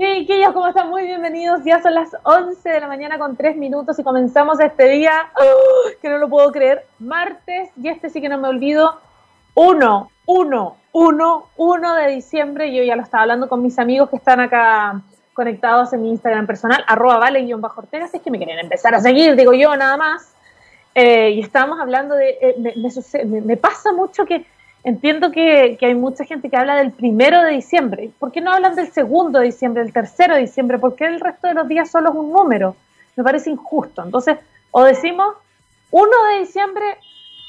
Chiquillos, ¿cómo están? Muy bienvenidos. Ya son las 11 de la mañana con 3 minutos y comenzamos este día, ¡oh! que no lo puedo creer, martes, y este sí que no me olvido, 1, 1, 1, 1 de diciembre. Yo ya lo estaba hablando con mis amigos que están acá conectados en mi Instagram personal, arroba vale-ortega, si es que me quieren empezar a seguir, digo yo nada más. Eh, y estábamos hablando de, eh, me, me pasa mucho que Entiendo que, hay mucha gente que habla del primero de diciembre. ¿Por qué no hablan del segundo de diciembre, del tercero de diciembre? ¿Por qué el resto de los días solo es un número? Me parece injusto. Entonces, o decimos uno de diciembre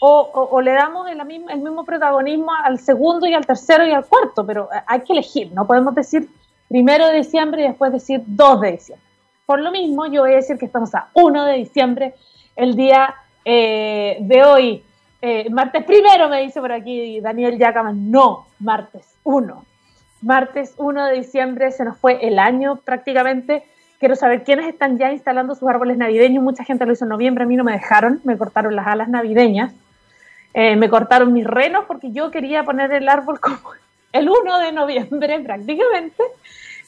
o, le damos el, mismo protagonismo al segundo y al tercero y al cuarto, pero hay que elegir. No podemos decir primero de diciembre y después decir 2 de diciembre. Por lo mismo, yo voy a decir que estamos a 1 de diciembre, el día eh, de hoy. Eh, martes primero, me dice por aquí Daniel Yacaman. No, martes 1. Martes 1 de diciembre se nos fue el año prácticamente. Quiero saber quiénes están ya instalando sus árboles navideños. Mucha gente lo hizo en noviembre, a mí no me dejaron, me cortaron las alas navideñas. Eh, me cortaron mis renos porque yo quería poner el árbol como el 1 de noviembre prácticamente.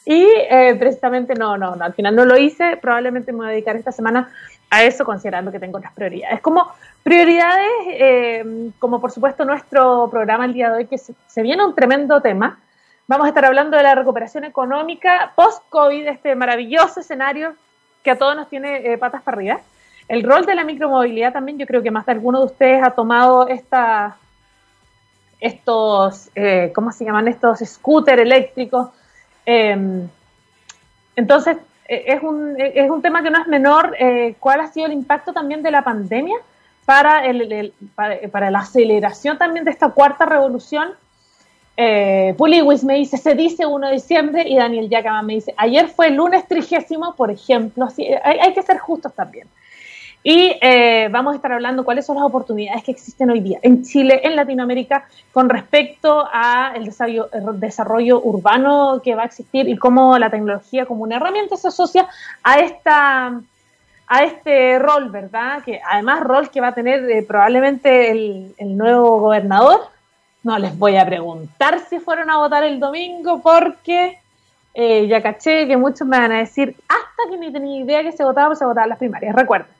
Y eh, precisamente no, no, no, al final no lo hice. Probablemente me voy a dedicar esta semana a eso, considerando que tengo otras prioridades. Como prioridades, eh, como por supuesto nuestro programa el día de hoy, que se, viene un tremendo tema. Vamos a estar hablando de la recuperación económica post-COVID, este maravilloso escenario que a todos nos tiene eh, patas para arriba. El rol de la micromovilidad también, yo creo que más de alguno de ustedes ha tomado esta, estos, ¿cómo se llaman? Estos scooters eléctricos Em, entonces, es un, es un tema que no es menor. Eh, ¿Cuál ha sido el impacto también de la pandemia para, el, para, la aceleración también de esta cuarta revolución? Eh, Puliwis me dice, se dice 1 de diciembre y Daniel Yacama me dice, ayer fue el lunes trigésimo, por ejemplo. Así, hay, hay que ser justos también. Y eh, vamos a estar hablando cuáles son las oportunidades que existen hoy día en Chile, en Latinoamérica, con respecto al desarrollo, desarrollo, urbano que va a existir y cómo la tecnología como una herramienta se asocia a esta a este rol, ¿verdad? Que además rol que va a tener eh, probablemente el, nuevo gobernador. No les voy a preguntar si fueron a votar el domingo porque eh, ya caché que muchos me van a decir hasta que ni tenía idea que se votaba, se votaban las primarias. Recuerden,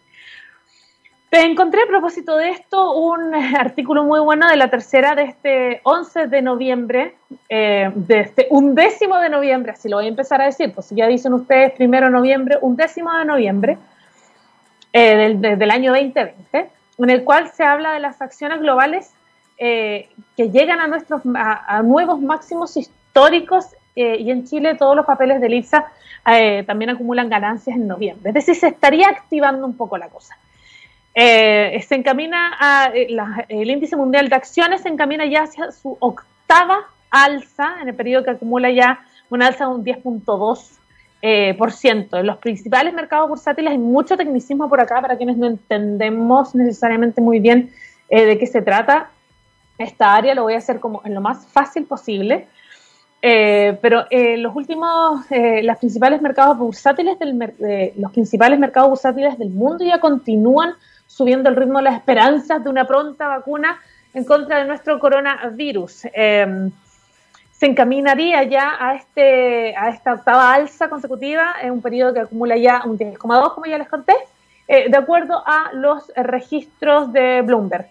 encontré a propósito de esto un artículo muy bueno de la tercera de este 11 de noviembre, eh, de este undécimo de noviembre, así lo voy a empezar a decir, pues ya dicen ustedes primero noviembre, undécimo de noviembre eh, del, año 2020, en el cual se habla de las acciones globales eh, que llegan a, nuestros, a, nuevos máximos históricos y en Chile todos los papeles de IPSA también acumulan ganancias en noviembre. Es decir, se estaría activando un poco la cosa. Eh, se encamina a, eh, el índice mundial de acciones se encamina ya hacia su octava alza en el periodo que acumula ya una alza de un 10.2%. Eh, por ciento. En los principales mercados bursátiles hay mucho tecnicismo por acá para quienes no entendemos necesariamente muy bien de qué se trata esta área. Lo voy a hacer como en lo más fácil posible. pero los últimos, los principales mercados bursátiles del, los principales mercados bursátiles del mundo ya continúan subiendo el ritmo de las esperanzas de una pronta vacuna en contra de nuestro coronavirus. Se encaminaría ya a, este, a esta octava alza consecutiva en un periodo que acumula ya un 10,2, como ya les conté, eh, de acuerdo a los registros de Bloomberg.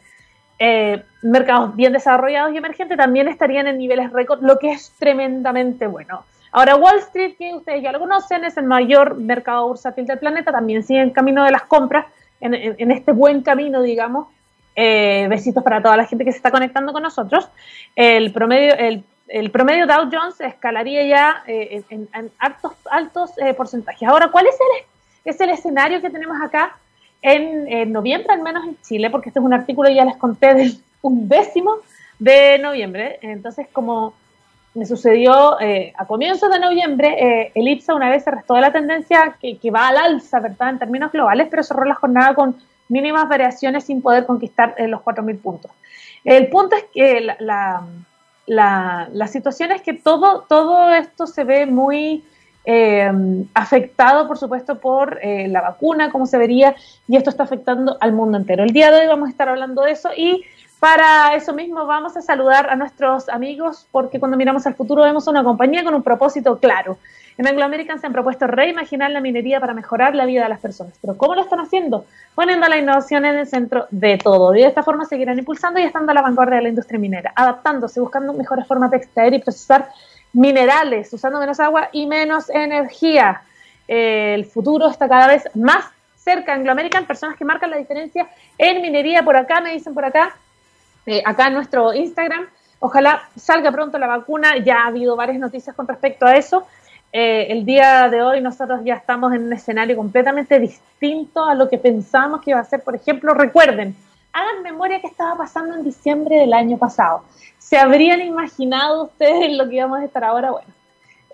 Eh, mercados bien desarrollados y emergentes también estarían en niveles récord, lo que es tremendamente bueno. Ahora, Wall Street, que ustedes ya lo conocen, es el mayor mercado bursátil del planeta, también sigue en camino de las compras, en, este buen camino, digamos. Eh, besitos para toda la gente que se está conectando con nosotros. El promedio, el, promedio Dow Jones escalaría ya eh, en, altos, altos eh, porcentajes. Ahora, ¿cuál es el, es el escenario que tenemos acá en, noviembre, al menos en Chile? Porque este es un artículo, ya les conté, del un décimo de noviembre. Entonces, como me sucedió eh, a comienzos de noviembre, eh, el IPSA una vez se restó de la tendencia que, va al alza, ¿verdad? En términos globales, pero cerró la jornada con mínimas variaciones sin poder conquistar eh, los 4.000 puntos. El punto es que la, la, la, situación es que todo, todo esto se ve muy afectado, por supuesto, por la vacuna, como se vería, y esto está afectando al mundo entero. El día de hoy vamos a estar hablando de eso y Para eso mismo vamos a saludar a nuestros amigos porque cuando miramos al futuro vemos una compañía con un propósito claro. En Anglo American se han propuesto reimaginar la minería para mejorar la vida de las personas. Pero ¿cómo lo están haciendo? Poniendo la innovación en el centro de todo. Y de esta forma seguirán impulsando y estando a la vanguardia de la industria minera, adaptándose, buscando mejores formas de extraer y procesar minerales, usando menos agua y menos energía. Eh, el futuro está cada vez más cerca. Anglo American, personas que marcan la diferencia en minería por acá, me dicen por acá, eh, acá en nuestro Instagram. Ojalá salga pronto la vacuna. Ya ha habido varias noticias con respecto a eso. Eh, el día de hoy nosotros ya estamos en un escenario completamente distinto a lo que pensamos que iba a ser. Por ejemplo, recuerden, hagan memoria que estaba pasando en diciembre del año pasado. ¿Se habrían imaginado ustedes lo que íbamos a estar ahora? Bueno,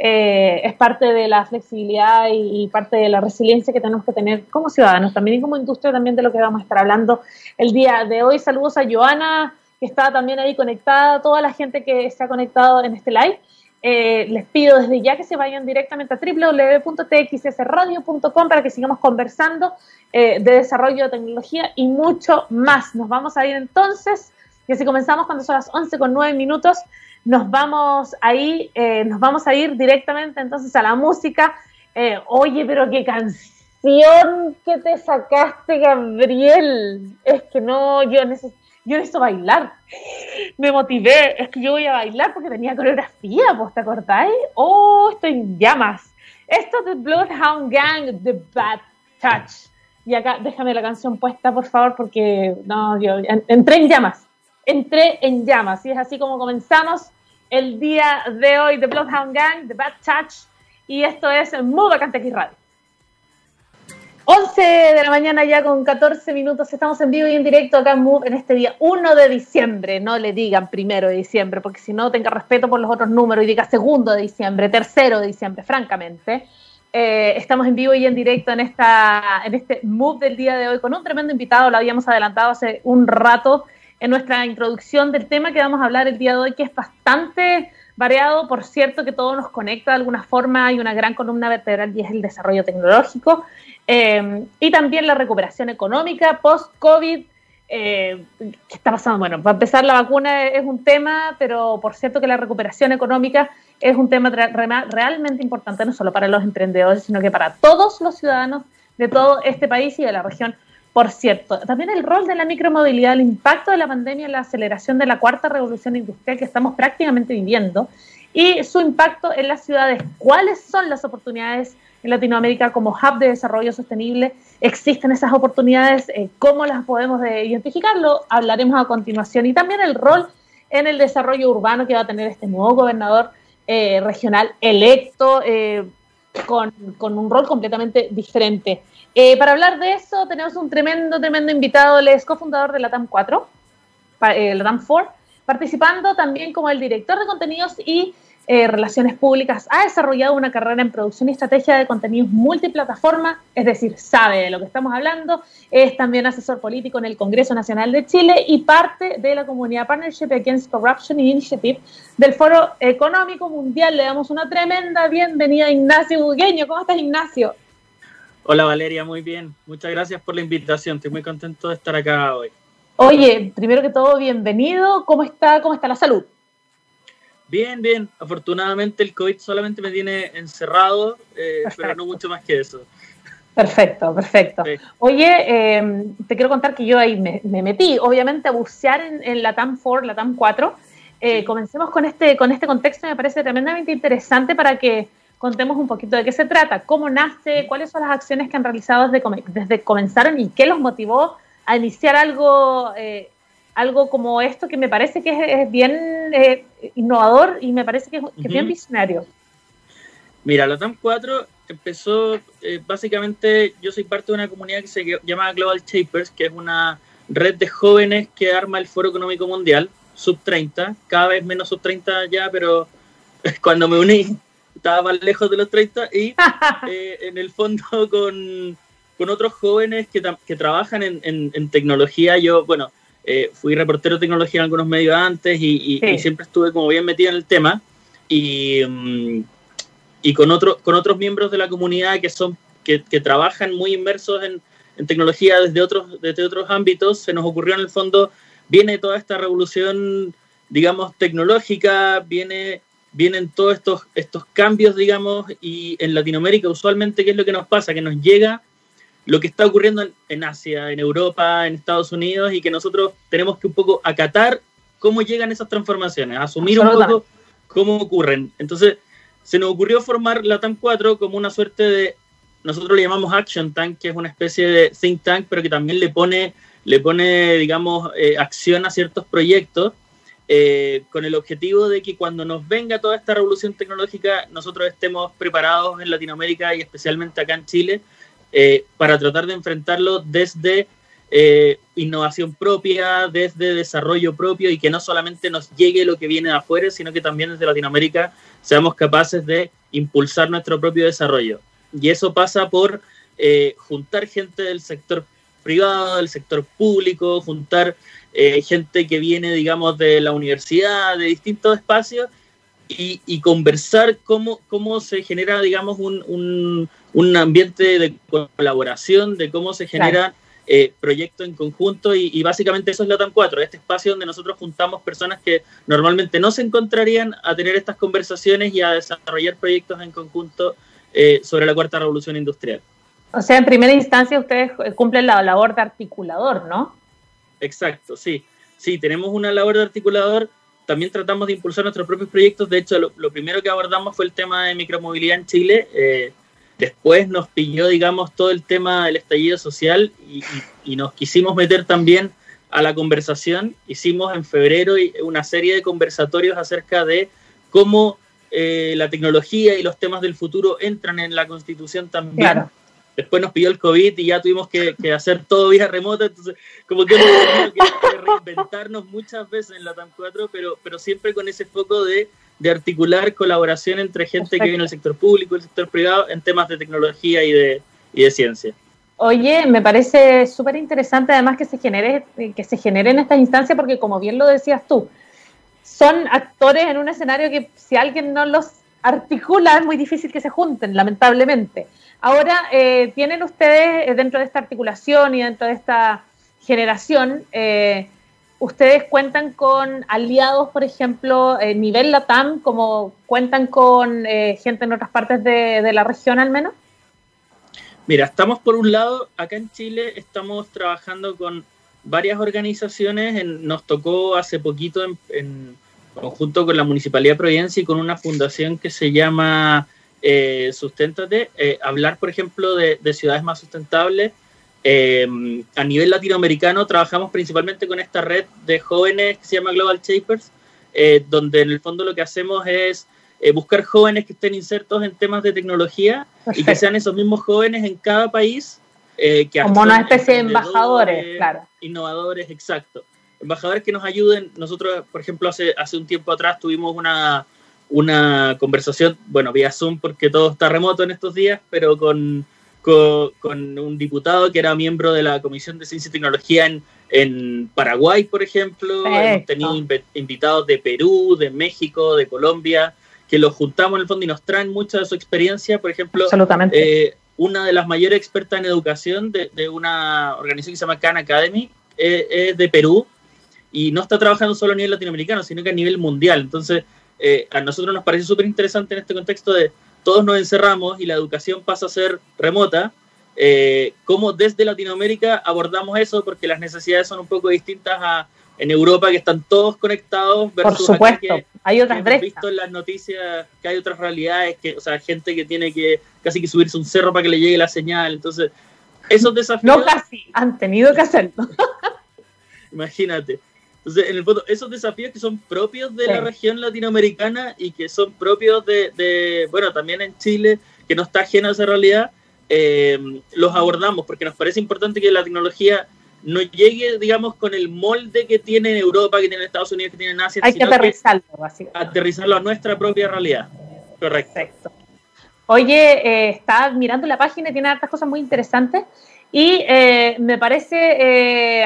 eh, es parte de la flexibilidad y, parte de la resiliencia que tenemos que tener como ciudadanos, también y como industria, también de lo que vamos a estar hablando el día de hoy. Saludos a Joana, que está también ahí conectada, toda la gente que se ha conectado en este live. Eh, les pido desde ya que se vayan directamente a www.txsradio.com para que sigamos conversando eh, de desarrollo de tecnología y mucho más. Nos vamos a ir entonces, y así comenzamos cuando son las 11 con 9 minutos, nos vamos ahí, eh, nos vamos a ir directamente entonces a la música. oye, pero qué canción que te sacaste, Gabriel. Es que no, yo necesito yo necesito bailar. Me motivé, es que yo voy a bailar porque tenía coreografía, ¿vos te acordáis? Oh, estoy en llamas. Esto es de Bloodhound Gang, The Bad Touch. Y acá, déjame la canción puesta, por favor, porque no, yo entré en llamas. Entré en llamas. Y es así como comenzamos el día de hoy de Bloodhound Gang, The Bad Touch. Y esto es Muda Cantequí Radio. 11 de la mañana ya con 14 minutos, estamos en vivo y en directo acá en Move en este día 1 de diciembre, no le digan primero de diciembre, porque si no tenga respeto por los otros números y diga segundo de diciembre, tercero de diciembre, francamente. Eh, estamos en vivo y en directo en, esta, en este Move del día de hoy con un tremendo invitado, lo habíamos adelantado hace un rato en nuestra introducción del tema que vamos a hablar el día de hoy, que es bastante variado, por cierto, que todo nos conecta de alguna forma, hay una gran columna vertebral y es el desarrollo tecnológico. Eh, y también la recuperación económica post-COVID. Eh, ¿Qué está pasando? Bueno, para empezar, la vacuna es un tema, pero por cierto que la recuperación económica es un tema realmente importante, no solo para los emprendedores, sino que para todos los ciudadanos de todo este país y de la región, por cierto. También el rol de la micromovilidad, el impacto de la pandemia la aceleración de la cuarta revolución industrial que estamos prácticamente viviendo y su impacto en las ciudades. ¿Cuáles son las oportunidades? En Latinoamérica como hub de desarrollo sostenible. ¿Existen esas oportunidades? Eh, ¿Cómo las podemos identificarlo? Hablaremos a continuación. Y también el rol en el desarrollo urbano que va a tener este nuevo gobernador eh, regional electo eh, con, un rol completamente diferente. para hablar de eso tenemos un tremendo, tremendo invitado, él es cofundador de la TAM 4, la TAM 4, participando también como el director de contenidos y eh, relaciones Públicas, ha desarrollado una carrera en producción y estrategia de contenidos multiplataforma, es decir, sabe de lo que estamos hablando, es también asesor político en el Congreso Nacional de Chile y parte de la comunidad Partnership Against Corruption Initiative del Foro Económico Mundial. Le damos una tremenda bienvenida a Ignacio Bugueño. ¿Cómo estás, Ignacio? Hola Valeria, muy bien. Muchas gracias por la invitación. Estoy muy contento de estar acá hoy. Oye, primero que todo, bienvenido. ¿Cómo está, cómo está la salud? Bien, bien. Afortunadamente el COVID solamente me tiene encerrado, eh, pero no mucho más que eso. Perfecto, perfecto. Oye, em, te quiero contar que yo ahí me, metí, obviamente, a bucear en, la TAM 4, la TAM 4. Eh, comencemos con este, con este contexto, me parece tremendamente interesante para que contemos un poquito de qué se trata, cómo nace, cuáles son las acciones que han realizado desde, desde comenzaron y qué los motivó a iniciar algo eh, algo como esto que me parece que es, bien eh, innovador y me parece que es, bien visionario. Mira, la TAM 4 empezó, eh, básicamente yo soy parte de una comunidad que se llama Global Shapers, que es una red de jóvenes que arma el Foro Económico Mundial, sub 30, cada vez menos sub 30 ya, pero cuando me uní estaba más lejos de los 30 y eh, en el fondo con, con otros jóvenes que, que trabajan en, en, en, tecnología, yo, bueno, eh, fui reportero de tecnología en algunos medios antes y, siempre estuve como bien metido en el tema. Y, mm, y con, otro, con otros miembros de la comunidad que, son, que, trabajan muy inmersos en, tecnología desde otros, desde otros ámbitos, se nos ocurrió en el fondo viene toda esta revolución, digamos, tecnológica, viene, vienen todos estos, estos cambios, digamos, y en Latinoamérica usualmente, ¿qué es lo que nos pasa? Que nos llega lo que está ocurriendo en, Asia, en Europa, en Estados Unidos, y que nosotros tenemos que un poco acatar cómo llegan esas transformaciones, asumir un poco cómo ocurren. Entonces, se nos ocurrió formar la TAM 4 como una suerte de, nosotros le llamamos Action Tank, que es una especie de think tank, pero que también le pone, le pone digamos, eh, acción a ciertos proyectos, eh, con el objetivo de que cuando nos venga toda esta revolución tecnológica, nosotros estemos preparados en Latinoamérica y especialmente acá en Chile, eh, para tratar de enfrentarlo desde innovación propia, desde desarrollo propio y que no solamente nos llegue lo que viene de afuera, sino que también desde Latinoamérica seamos capaces de impulsar nuestro propio desarrollo. Y eso pasa por eh, juntar gente del sector privado, del sector público, juntar eh, gente que viene, digamos, de la universidad, de distintos espacios, y, conversar cómo, cómo se genera, digamos, un, un, ambiente de colaboración, de cómo se genera eh, proyectos en conjunto, y, básicamente eso es la TAM 4, este espacio donde nosotros juntamos personas que normalmente no se encontrarían a tener estas conversaciones y a desarrollar proyectos en conjunto eh, sobre la cuarta revolución industrial. O sea, en primera instancia ustedes cumplen la labor de articulador, ¿no? Exacto, sí. Sí, tenemos una labor de articulador. También tratamos de impulsar nuestros propios proyectos. De hecho, lo, primero que abordamos fue el tema de micromovilidad en Chile. Eh, después nos pilló, digamos, todo el tema del estallido social y, nos quisimos meter también a la conversación. Hicimos en febrero una serie de conversatorios acerca de cómo eh, la tecnología y los temas del futuro entran en la constitución también. Después nos pidió el COVID y ya tuvimos que, hacer todo vía remota, entonces como que hemos tenido que, reinventarnos muchas veces en la TAM 4, pero, pero siempre con ese foco de, articular colaboración entre gente que viene del sector público y el sector privado en temas de tecnología y de, y de ciencia. Oye, me parece súper interesante además que se genere que se generen estas instancias porque como bien lo decías tú, son actores en un escenario que si alguien no los articula es muy difícil que se junten, lamentablemente. Ahora, eh, ¿tienen ustedes eh, dentro de esta articulación y dentro de esta generación, eh, ustedes cuentan con aliados, por ejemplo, a nivel LATAM, como cuentan con gente en otras partes de, la región al menos? Mira, estamos por un lado, acá en Chile estamos trabajando con varias organizaciones, nos tocó hace poquito en conjunto con la Municipalidad de Providencia y con una fundación que se llama eh, Susténtate, eh, hablar, por ejemplo, de, ciudades más sustentables. Eh, a nivel latinoamericano trabajamos principalmente con esta red de jóvenes que se llama Global Shapers, eh, donde en el fondo lo que hacemos es buscar jóvenes que estén insertos en temas de tecnología y que sean esos mismos jóvenes en cada país. que Como una especie de embajadores, claro. Innovadores, exacto embajadores que nos ayuden. Nosotros, por ejemplo, hace, hace un tiempo atrás tuvimos una, una conversación, bueno, vía Zoom porque todo está remoto en estos días, pero con, con, un diputado que era miembro de la Comisión de Ciencia y Tecnología en, en Paraguay, por ejemplo. Hemos tenido invitados de Perú, de México, de Colombia, que los juntamos en el fondo y nos traen mucha de su experiencia. Por ejemplo, eh, una de las mayores expertas en educación de, de, una organización que se llama Khan Academy eh, es de Perú y no está trabajando solo a nivel latinoamericano, sino que a nivel mundial. Entonces, eh, a nosotros nos parece súper interesante en este contexto de todos nos encerramos y la educación pasa a ser remota. Eh, ¿Cómo desde Latinoamérica abordamos eso? Porque las necesidades son un poco distintas a en Europa, que están todos conectados. Por supuesto, hay otras brechas. Hemos visto en las noticias que hay otras realidades, que, o sea, gente que tiene que casi que subirse un cerro para que le llegue la señal. Entonces, esos desafíos. No casi, han tenido que hacerlo. Imagínate. Entonces, en el fondo, esos desafíos que son propios de la región latinoamericana y que son propios de, bueno, también en Chile, que no está ajena a esa realidad, eh, los abordamos porque nos parece importante que la tecnología no llegue, digamos, con el molde que tiene en Europa, que tiene en Estados Unidos, que tiene en Asia. Hay que aterrizarlo, básicamente. Aterrizarlo a nuestra propia realidad. Correcto. Oye, eh, está mirando la página y tiene hartas cosas muy interesantes. Y eh, me parece eh,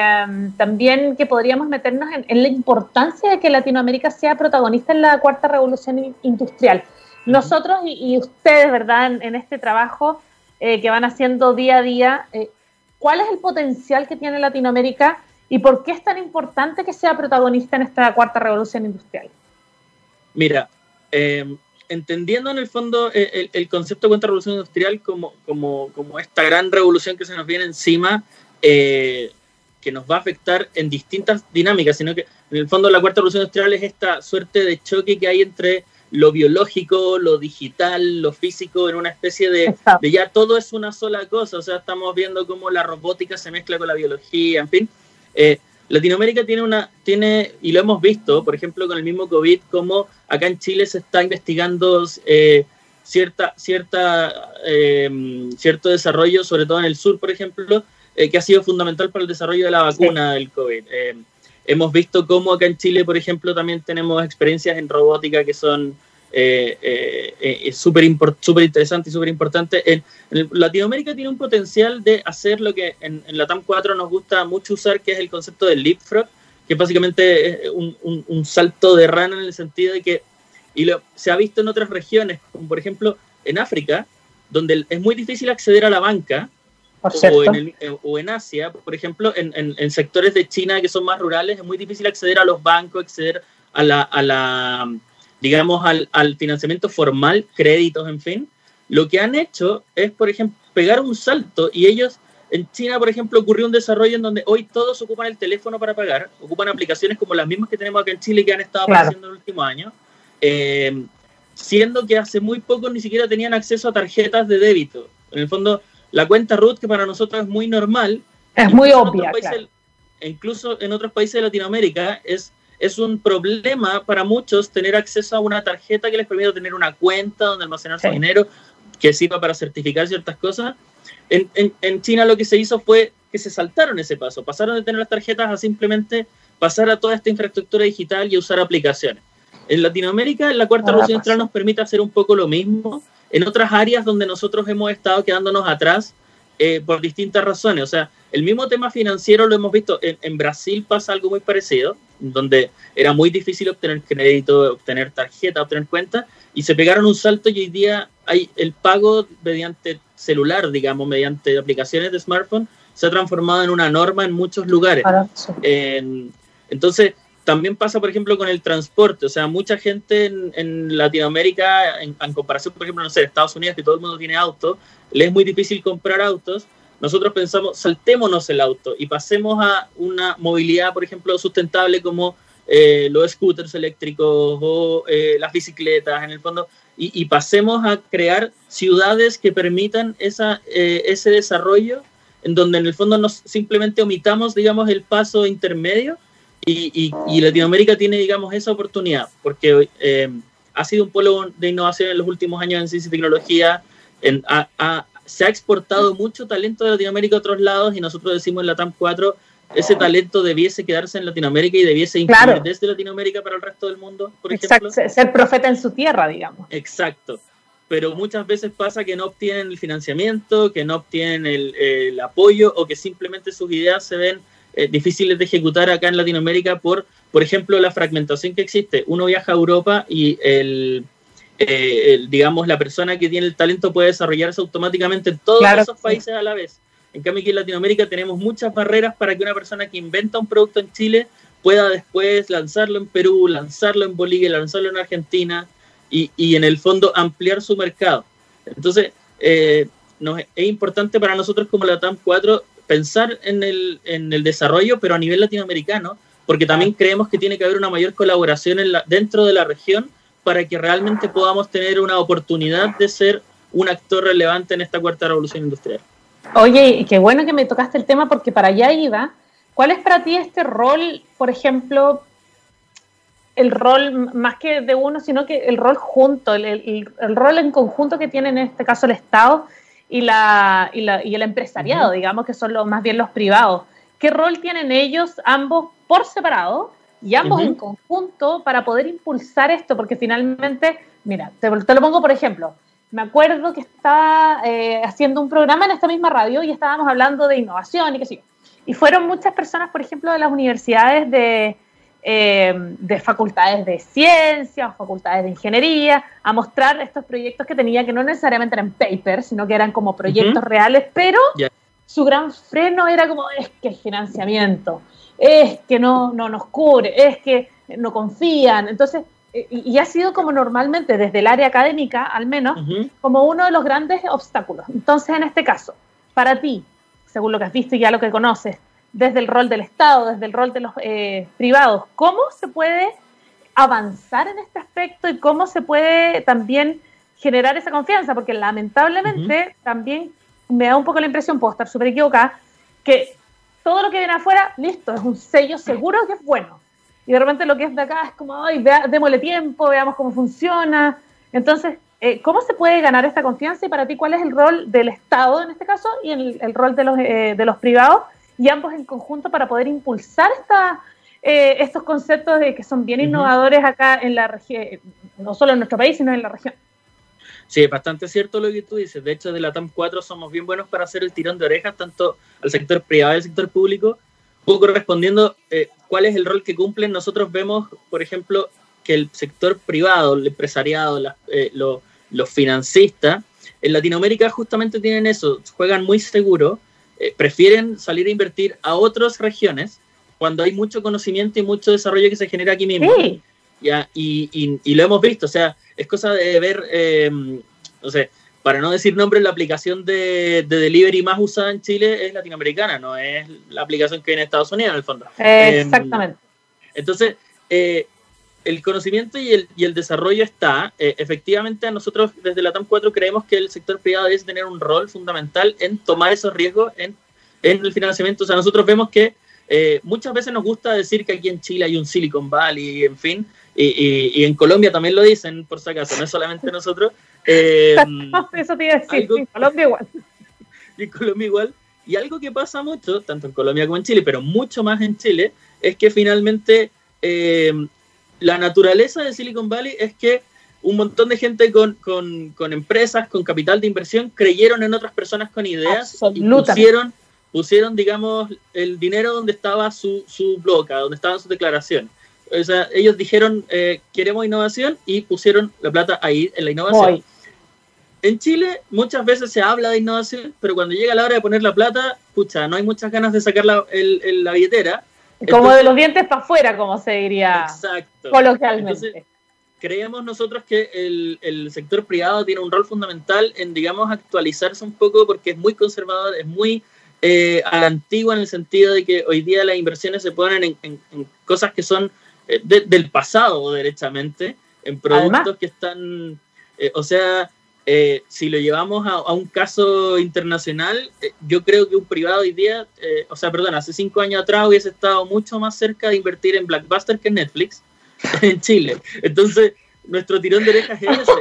también que podríamos meternos en, la importancia de que Latinoamérica sea protagonista en la cuarta revolución industrial. Nosotros y, ustedes, ¿verdad?, en, este trabajo eh, que van haciendo día a día, ¿cuál es el potencial que tiene Latinoamérica? y por qué es tan importante que sea protagonista en esta cuarta revolución industrial. Mira, eh, entendiendo en el fondo eh, el, concepto de cuarta revolución industrial como, como, como, esta gran revolución que se nos viene encima, eh, que nos va a afectar en distintas dinámicas, sino que en el fondo la cuarta revolución industrial es esta suerte de choque que hay entre lo biológico, lo digital, lo físico, en una especie de, de, ya todo es una sola cosa, o sea, estamos viendo cómo la robótica se mezcla con la biología, en fin. Eh, Latinoamérica tiene una, tiene, y lo hemos visto, por ejemplo, con el mismo COVID, como acá en Chile se está investigando eh, cierta, cierta, eh, cierto desarrollo, sobre todo en el sur, por ejemplo, que ha sido fundamental para el desarrollo de la vacuna del COVID. hemos visto cómo acá en Chile, por ejemplo, también tenemos experiencias en robótica que son eh, eh, eh súper super interesante y súper importante. Latinoamérica tiene un potencial de hacer lo que en, la TAM 4 nos gusta mucho usar, que es el concepto del leapfrog, que básicamente es un, un, salto de rana en el sentido de que, y lo, se ha visto en otras regiones, como por ejemplo en África, donde es muy difícil acceder a la banca, o en, eh, o en, Asia, por ejemplo, en, en, sectores de China que son más rurales, es muy difícil acceder a los bancos, acceder a la, a la digamos, al, al, financiamiento formal, créditos, en fin, lo que han hecho es, por ejemplo, pegar un salto y ellos, en China, por ejemplo, ocurrió un desarrollo en donde hoy todos ocupan el teléfono para pagar, ocupan aplicaciones como las mismas que tenemos acá en Chile que han estado apareciendo en el último año, eh, siendo que hace muy poco ni siquiera tenían acceso a tarjetas de débito. En el fondo, la cuenta RUT, que para nosotros es muy normal, es muy obvia. Incluso en otros países de Latinoamérica es es un problema para muchos tener acceso a una tarjeta que les permite tener una cuenta donde almacenar su dinero, que sirva para certificar ciertas cosas. En, en, China lo que se hizo fue que se saltaron ese paso, pasaron de tener las tarjetas a simplemente pasar a toda esta infraestructura digital y usar aplicaciones. En Latinoamérica, la cuarta revolución industrial nos permite hacer un poco lo mismo en otras áreas donde nosotros hemos estado quedándonos atrás eh, por distintas razones. O sea, el mismo tema financiero lo hemos visto. En, Brasil pasa algo muy parecido, donde era muy difícil obtener crédito, obtener tarjeta, obtener cuenta, y se pegaron un salto y hoy día hay el pago mediante celular, digamos, mediante aplicaciones de smartphone, se ha transformado en una norma en muchos lugares. entonces, también pasa, por ejemplo, con el transporte. O sea, mucha gente en, Latinoamérica, en, comparación, por ejemplo, no sé, Estados Unidos, que todo el mundo tiene auto, le es muy difícil comprar autos. Nosotros pensamos, saltémonos el auto y pasemos a una movilidad, por ejemplo, sustentable como eh, los scooters eléctricos o eh, las bicicletas, en el fondo, y, pasemos a crear ciudades que permitan esa, eh, ese desarrollo en donde en el fondo nos simplemente omitamos, digamos, el paso intermedio y, y, Latinoamérica tiene, digamos, esa oportunidad, porque eh, ha sido un polo de innovación en los últimos años en ciencia y tecnología. En, se ha exportado mucho talento de Latinoamérica a otros lados y nosotros decimos en la TAM 4, ese talento debiese quedarse en Latinoamérica y debiese incluir desde Latinoamérica para el resto del mundo, por Exacto. Ser profeta en su tierra, digamos. Exacto. Pero muchas veces pasa que no obtienen el financiamiento, que no obtienen el, el apoyo o que simplemente sus ideas se ven eh, difíciles de ejecutar acá en Latinoamérica por, por ejemplo, la fragmentación que existe. Uno viaja a Europa y el, eh, digamos, la persona que tiene el talento puede desarrollarse automáticamente en todos esos países a la vez. En cambio, aquí en Latinoamérica tenemos muchas barreras para que una persona que inventa un producto en Chile pueda después lanzarlo en Perú, lanzarlo en Bolivia, lanzarlo en Argentina y, y en el fondo ampliar su mercado. Entonces, eh, es importante para nosotros como la TAM 4 pensar en el, en el desarrollo, pero a nivel latinoamericano, porque también creemos que tiene que haber una mayor colaboración en la, dentro de la región para que realmente podamos tener una oportunidad de ser un actor relevante en esta cuarta revolución industrial. Oye, qué bueno que me tocaste el tema porque para allá iba. ¿Cuál es para ti este rol, por ejemplo, el rol más que de uno, sino que el rol junto, el, el rol en conjunto que tiene en este caso el Estado y, la, y, la, y el empresariado, digamos, que son los, más bien los privados. ¿Qué rol tienen ellos ambos por separado y ambos en conjunto para poder impulsar esto? Porque finalmente, mira, te, lo pongo por ejemplo. Me acuerdo que estaba eh, haciendo un programa en esta misma radio y estábamos hablando de innovación y qué sé yo. Y fueron muchas personas, por ejemplo, de las universidades de, eh, de facultades de ciencia o facultades de ingeniería a mostrar estos proyectos que tenía, que no necesariamente eran papers, sino que eran como proyectos reales, pero su gran freno era como, es que el financiamiento. es que no, no nos cubre, es que no confían. Entonces, y, ha sido como normalmente desde el área académica, al menos, como uno de los grandes obstáculos. Entonces, en este caso, para ti, según lo que has visto y ya lo que conoces, desde el rol del Estado, desde el rol de los eh, privados, ¿cómo se puede avanzar en este aspecto y cómo se puede también generar esa confianza? Porque lamentablemente también me da un poco la impresión, puedo estar súper equivocada, que todo lo que viene afuera, listo, es un sello seguro que es bueno. Y de repente lo que es de acá es como, ay, démosle tiempo, veamos cómo funciona. Entonces, eh, ¿cómo se puede ganar esta confianza y para ti cuál es el rol del Estado en este caso y el, el rol de los, eh, de los privados y ambos en conjunto para poder impulsar esta, eh, estos conceptos de que son bien innovadores acá en la región, no solo en nuestro país, sino en la región? Sí, es bastante cierto lo que tú dices. De hecho, de la TAM 4 somos bien buenos para hacer el tirón de orejas, tanto al sector privado y al sector público. Un poco respondiendo eh, cuál es el rol que cumplen, nosotros vemos, por ejemplo, que el sector privado, el empresariado, eh, los financistas, en Latinoamérica justamente tienen eso, juegan muy seguro, eh, prefieren salir a invertir a otras regiones cuando hay mucho conocimiento y mucho desarrollo que se genera aquí mismo. ¿ya? Y, y, lo hemos visto, o sea, es cosa de ver, eh, no sé, para no decir nombre, la aplicación de, delivery más usada en Chile es latinoamericana, no es la aplicación que hay en Estados Unidos, en el fondo. Exactamente. entonces, eh, el conocimiento y el, y el desarrollo está. Eh, efectivamente, nosotros desde la TAM 4 creemos que el sector privado debe tener un rol fundamental en tomar esos riesgos en, en el financiamiento. O sea, nosotros vemos que eh, muchas veces nos gusta decir que aquí en Chile hay un Silicon Valley, en fin, y, y, en Colombia también lo dicen, por si acaso, no es solamente nosotros. Eh, Eso te iba a decir, en Colombia igual. Y en Colombia igual. Y algo que pasa mucho, tanto en Colombia como en Chile, pero mucho más en Chile, es que finalmente eh, la naturaleza de Silicon Valley es que un montón de gente con, con, con, empresas, con capital de inversión, creyeron en otras personas con ideas y pusieron pusieron, digamos, el dinero donde estaba su, su bloca, donde estaban sus declaraciones. O sea, ellos dijeron, eh, queremos innovación y pusieron la plata ahí en la innovación. En Chile muchas veces se habla de innovación, pero cuando llega la hora de poner la plata, pucha, no hay muchas ganas de sacar la, el, la billetera. Como de los dientes para afuera, como se diría exacto. coloquialmente. creemos nosotros que el, el, sector privado tiene un rol fundamental en, digamos, actualizarse un poco porque es muy conservador, es muy eh, a la antigua en el sentido de que hoy día las inversiones se ponen en, cosas que son eh, del pasado, derechamente, en productos que están, eh, o sea, eh, si lo llevamos a, un caso internacional, yo creo que un privado hoy día, o sea, perdón, hace cinco años atrás hubiese estado mucho más cerca de invertir en Blackbuster que en Netflix en Chile. Entonces, nuestro tirón de orejas es ese.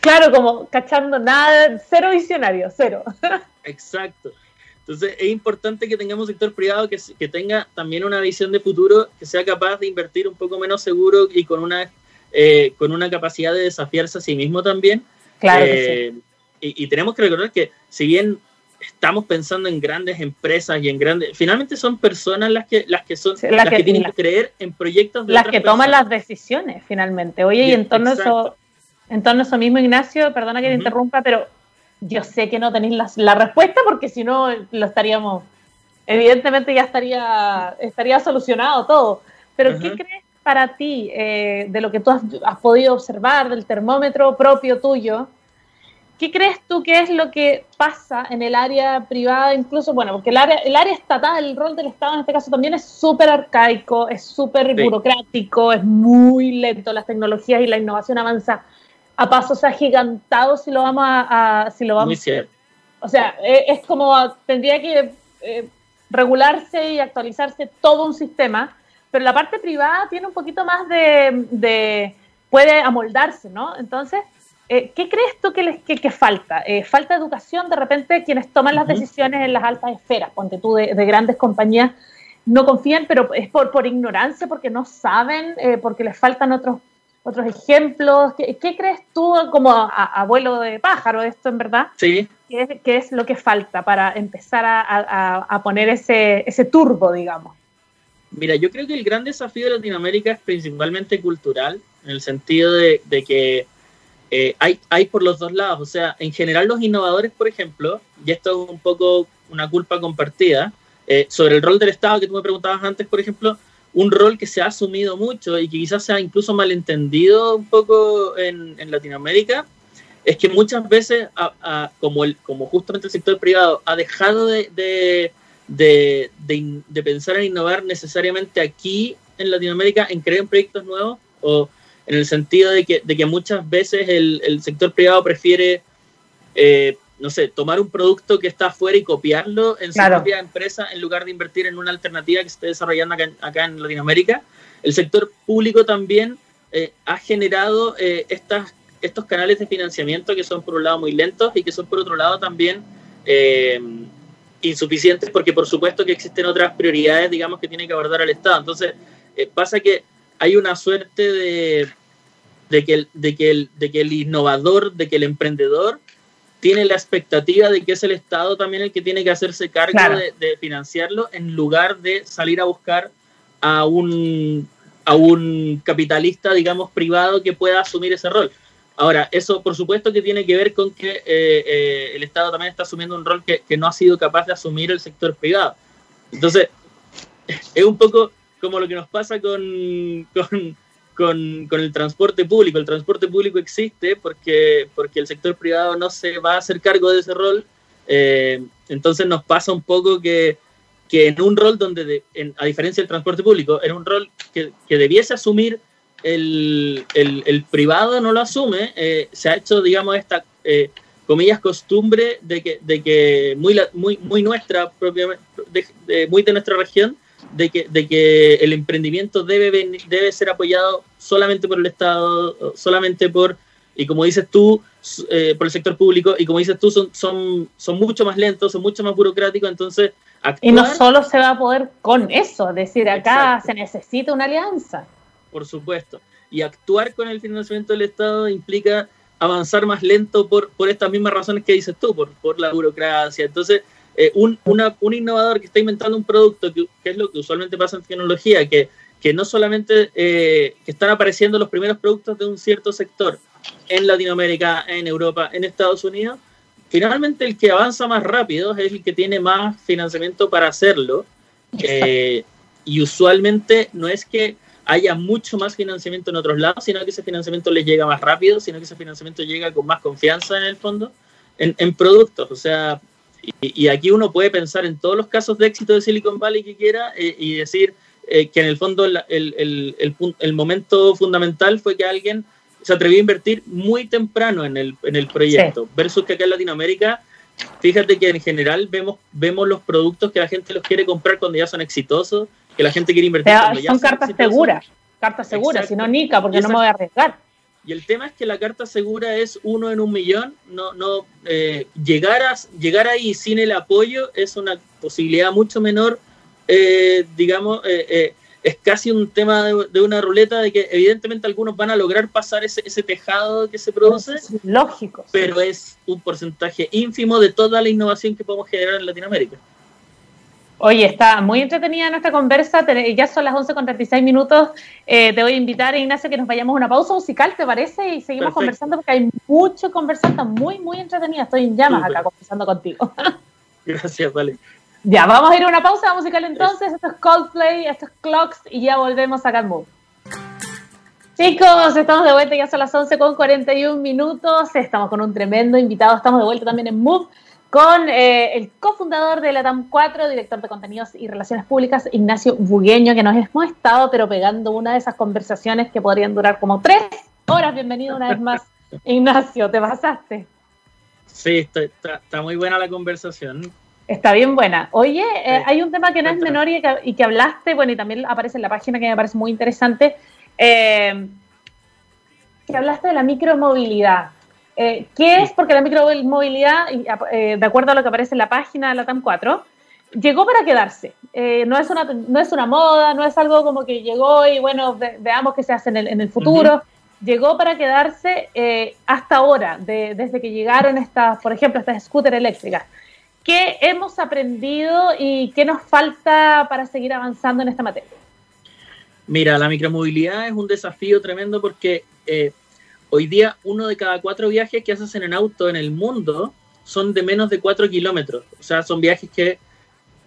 Claro, como cachando nada, cero visionario, cero. Exacto. Entonces es importante que tengamos un sector privado que, que, tenga también una visión de futuro, que sea capaz de invertir un poco menos seguro y con una, eh, con una capacidad de desafiarse a sí mismo también. Claro. Eh, y, tenemos que recordar que si bien estamos pensando en grandes empresas y en grandes, finalmente son personas las que las que son las, que, tienen que creer en proyectos de las que toman las decisiones finalmente. Oye, y en torno a eso en torno a eso mismo, Ignacio, perdona que te interrumpa, pero yo sé que no tenéis la, respuesta porque si no lo estaríamos, evidentemente ya estaría, estaría solucionado todo. Pero ¿qué crees para ti eh, de lo que tú has, podido observar, del termómetro propio tuyo? ¿Qué crees tú que es lo que pasa en el área privada, incluso, bueno, porque el área, el área estatal, el rol del Estado en este caso también es súper arcaico, es súper burocrático, es muy lento, las tecnologías y la innovación avanza a pasos agigantados si lo vamos a, si lo vamos Muy cierto. o sea e, es, como tendría que eh, regularse y actualizarse todo un sistema pero la parte privada tiene un poquito más de, puede amoldarse no entonces eh, ¿qué crees tú que, les, que, falta? Eh, ¿Falta educación de repente quienes toman las decisiones en las altas esferas? Ponte tú de, grandes compañías, no confían, pero es por, por ignorancia, porque no saben, porque les faltan otros otros ejemplos. ¿Qué, crees tú como abuelo de pájaro esto en verdad? Sí. ¿Qué es, lo que falta para empezar a, poner ese, ese turbo, digamos? Mira, yo creo que el gran desafío de Latinoamérica es principalmente cultural, en el sentido de, que eh, hay, hay por los dos lados. O sea, en general los innovadores, por ejemplo, y esto es un poco una culpa compartida, Eh, sobre el rol del Estado que tú me preguntabas antes, por ejemplo, un rol que se ha asumido mucho y que quizás se ha incluso malentendido un poco en, Latinoamérica, es que muchas veces, como, el, como justamente el sector privado ha dejado de, de, de, pensar en innovar necesariamente aquí en Latinoamérica, en crear proyectos nuevos, o en el sentido de que, de que muchas veces el, el sector privado prefiere eh, no sé, tomar un producto que está afuera y copiarlo en su propia empresa en lugar de invertir en una alternativa que se esté desarrollando acá, en Latinoamérica. El sector público también eh, ha generado eh, estas, estos canales de financiamiento que son por un lado muy lentos y que son por otro lado también eh, insuficientes porque por supuesto que existen otras prioridades, digamos, que tiene que abordar el Estado. Entonces, pasa que hay una suerte de, de, que de, que el, de que el innovador, de que el emprendedor tiene la expectativa de que es el Estado también el que tiene que hacerse cargo de, financiarlo en lugar de salir a buscar a un, a un capitalista, digamos, privado que pueda asumir ese rol. Ahora, eso por supuesto que tiene que ver con que eh, eh, el Estado también está asumiendo un rol que, que, no ha sido capaz de asumir el sector privado. Entonces, es un poco como lo que nos pasa con, con con, el transporte público. El transporte público existe porque, porque el sector privado no se va a hacer cargo de ese rol. Eh, entonces nos pasa un poco que, que en un rol donde, a diferencia del transporte público, en un rol que, que debiese asumir el, el, el, privado no lo asume, eh, se ha hecho, digamos, esta, eh, comillas, costumbre de que, de que muy, muy, muy nuestra, propiamente, muy de nuestra región, de que, de que el emprendimiento debe, debe ser apoyado solamente por el Estado, solamente por, y como dices tú, eh, por el sector público, y como dices tú, son, son, son mucho más lentos, son mucho más burocráticos, entonces... y no solo se va a poder con eso, es decir, acá se necesita una alianza. Por supuesto. Y actuar con el financiamiento del Estado implica avanzar más lento por, por estas mismas razones que dices tú, por, por la burocracia. Entonces, eh, un, un, innovador que está inventando un producto, que, es lo que usualmente pasa en tecnología, que, que no solamente eh, que están apareciendo los primeros productos de un cierto sector en Latinoamérica, en Europa, en Estados Unidos, finalmente el que avanza más rápido es el que tiene más financiamiento para hacerlo. Eh, y usualmente no es que haya mucho más financiamiento en otros lados, sino que ese financiamiento les llega más rápido, sino que ese financiamiento llega con más confianza en el fondo en, en productos. O sea, y, aquí uno puede pensar en todos los casos de éxito de Silicon Valley que quiera eh, y decir eh, que en el fondo el, el, el, el, momento fundamental fue que alguien se atrevió a invertir muy temprano en el, en el proyecto, versus que acá en Latinoamérica, fíjate que en general vemos, vemos los productos que la gente los quiere comprar cuando ya son exitosos, que la gente quiere invertir. ya son cartas seguras, cartas seguras, si no Nica, porque no me voy a arriesgar. Y el tema es que la carta segura es uno en un millón. No, no, eh, llegar, a, llegar ahí sin el apoyo es una posibilidad mucho menor. Eh, digamos, eh, es casi un tema de, una ruleta de que evidentemente algunos van a lograr pasar ese, ese tejado que se produce. lógico. Pero es un porcentaje ínfimo de toda la innovación que podemos generar en Latinoamérica. Oye, está muy entretenida nuestra conversa. Ya son las 11 con 36 minutos. Eh, te voy a invitar, Ignacio, que nos vayamos a una pausa musical, ¿te parece? Y seguimos conversando porque hay mucho conversar. Está muy, muy entretenida. Estoy en llamas acá conversando contigo. Gracias, vale. Ya, vamos a ir a una pausa musical entonces. Esto es Coldplay, esto es Clocks y ya volvemos a Move. Chicos, estamos de vuelta, ya son las 11 con 41 minutos. Estamos con un tremendo invitado. Estamos de vuelta también en Move con eh, el cofundador de la TAM 4, director de contenidos y relaciones públicas, Ignacio Bugueño, que nos hemos estado pero pegando una de esas conversaciones que podrían durar como tres horas. Bienvenido una vez más, Ignacio, ¿te pasaste? Sí, está, muy buena la conversación. Está bien buena. Oye, eh, hay un tema que no es menor y que, hablaste, bueno, y también aparece en la página que me parece muy interesante, eh, que hablaste de la micromovilidad. Eh, ¿Qué es? Porque la micromovilidad, eh, de acuerdo a lo que aparece en la página de la TAM 4, llegó para quedarse. Eh, no, es una, no es una moda, no es algo como que llegó y bueno, veamos qué se hace en el, en el futuro. Llegó para quedarse hasta ahora, desde que llegaron estas, por ejemplo, estas scooters eléctricas. ¿Qué hemos aprendido y qué nos falta para seguir avanzando en esta materia? Mira, la micromovilidad es un desafío tremendo porque Hoy día, uno de cada cuatro viajes que haces en auto en el mundo son de menos de cuatro kilómetros. O sea, son viajes que,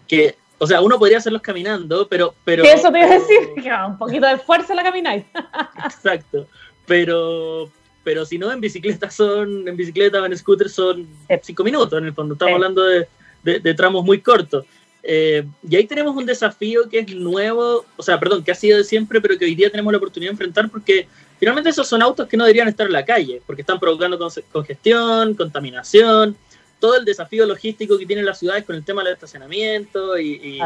que o sea, uno podría hacerlos caminando, pero... pero eso te iba a decir, un poquito de fuerza la camináis. Exacto, pero, pero si no, en bicicleta son, en bicicleta o en scooter son cinco minutos, en el fondo, estamos hablando de, de, tramos muy cortos. Eh, y ahí tenemos un desafío que es nuevo, o sea, perdón, que ha sido de siempre, pero que hoy día tenemos la oportunidad de enfrentar porque finalmente esos son autos que no deberían estar en la calle, porque están provocando congestión, contaminación, todo el desafío logístico que tienen las ciudades con el tema del estacionamiento y,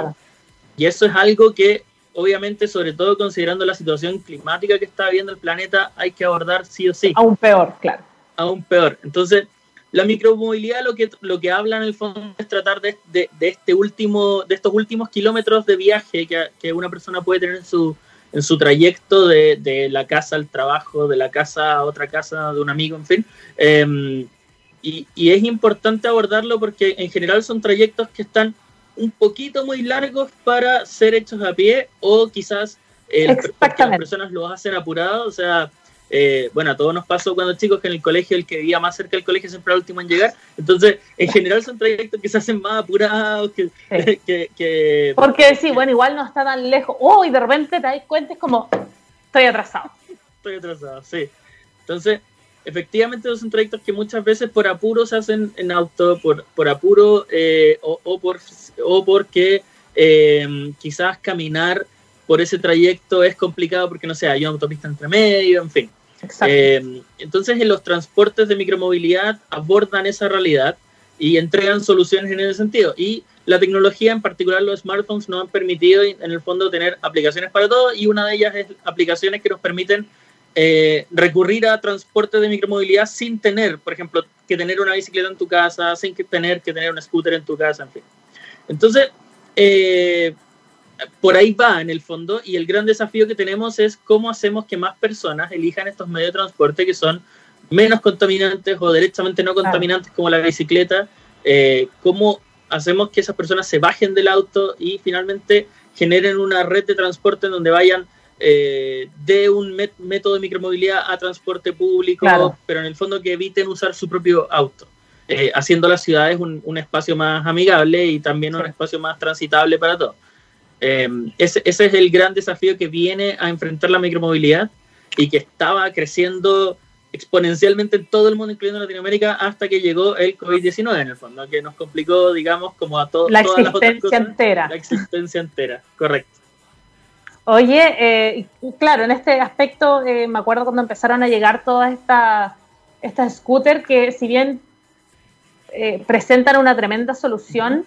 y, eso es algo que obviamente, sobre todo considerando la situación climática que está viviendo el planeta, hay que abordar sí o sí. Aún peor, claro. Aún peor. Entonces, la micromovilidad lo que, lo que habla en el fondo es tratar de, de, este último, de estos últimos kilómetros de viaje que, que, una persona puede tener en su, en su trayecto de, de, la casa al trabajo, de la casa a otra casa, de un amigo, en fin. Eh, y, es importante abordarlo porque en general son trayectos que están un poquito muy largos para ser hechos a pie o quizás eh, las personas lo hacen apurado. O sea, eh, bueno, a todos nos pasó cuando chicos que en el colegio el que vivía más cerca del colegio siempre era el último en llegar. Entonces, en general son trayectos que se hacen más apurados. Que, que, Porque sí, bueno, igual no está tan lejos. Oh, y de repente te das cuenta, es como, estoy atrasado. Estoy atrasado, sí. Entonces, efectivamente son trayectos que muchas veces por apuro se hacen en auto, por, por apuro eh, o, por, o porque eh, quizás caminar por ese trayecto es complicado porque no sé, hay una autopista entre medio, en fin. Eh, entonces en los transportes de micromovilidad abordan esa realidad y entregan soluciones en ese sentido. Y la tecnología, en particular los smartphones, nos han permitido en el fondo tener aplicaciones para todo y una de ellas es aplicaciones que nos permiten eh, recurrir a transporte de micromovilidad sin tener, por ejemplo, que tener una bicicleta en tu casa, sin que tener que tener un scooter en tu casa, en fin. Entonces, eh, por ahí va en el fondo y el gran desafío que tenemos es cómo hacemos que más personas elijan estos medios de transporte que son menos contaminantes o derechamente no contaminantes como la bicicleta, eh, cómo hacemos que esas personas se bajen del auto y finalmente generen una red de transporte en donde vayan eh, de un método de micromovilidad a transporte público, pero en el fondo que eviten usar su propio auto, eh, haciendo las ciudades un, espacio más amigable y también un espacio más transitable para todos. Eh, ese, es el gran desafío que viene a enfrentar la micromovilidad y que estaba creciendo exponencialmente en todo el mundo, incluyendo Latinoamérica, hasta que llegó el COVID-19 en el fondo, que nos complicó, digamos, como a todas las otras cosas. entera. La existencia entera, correcto. Oye, eh, claro, en este aspecto eh, me acuerdo cuando empezaron a llegar todas estas esta scooters que si bien eh, presentan una tremenda solución,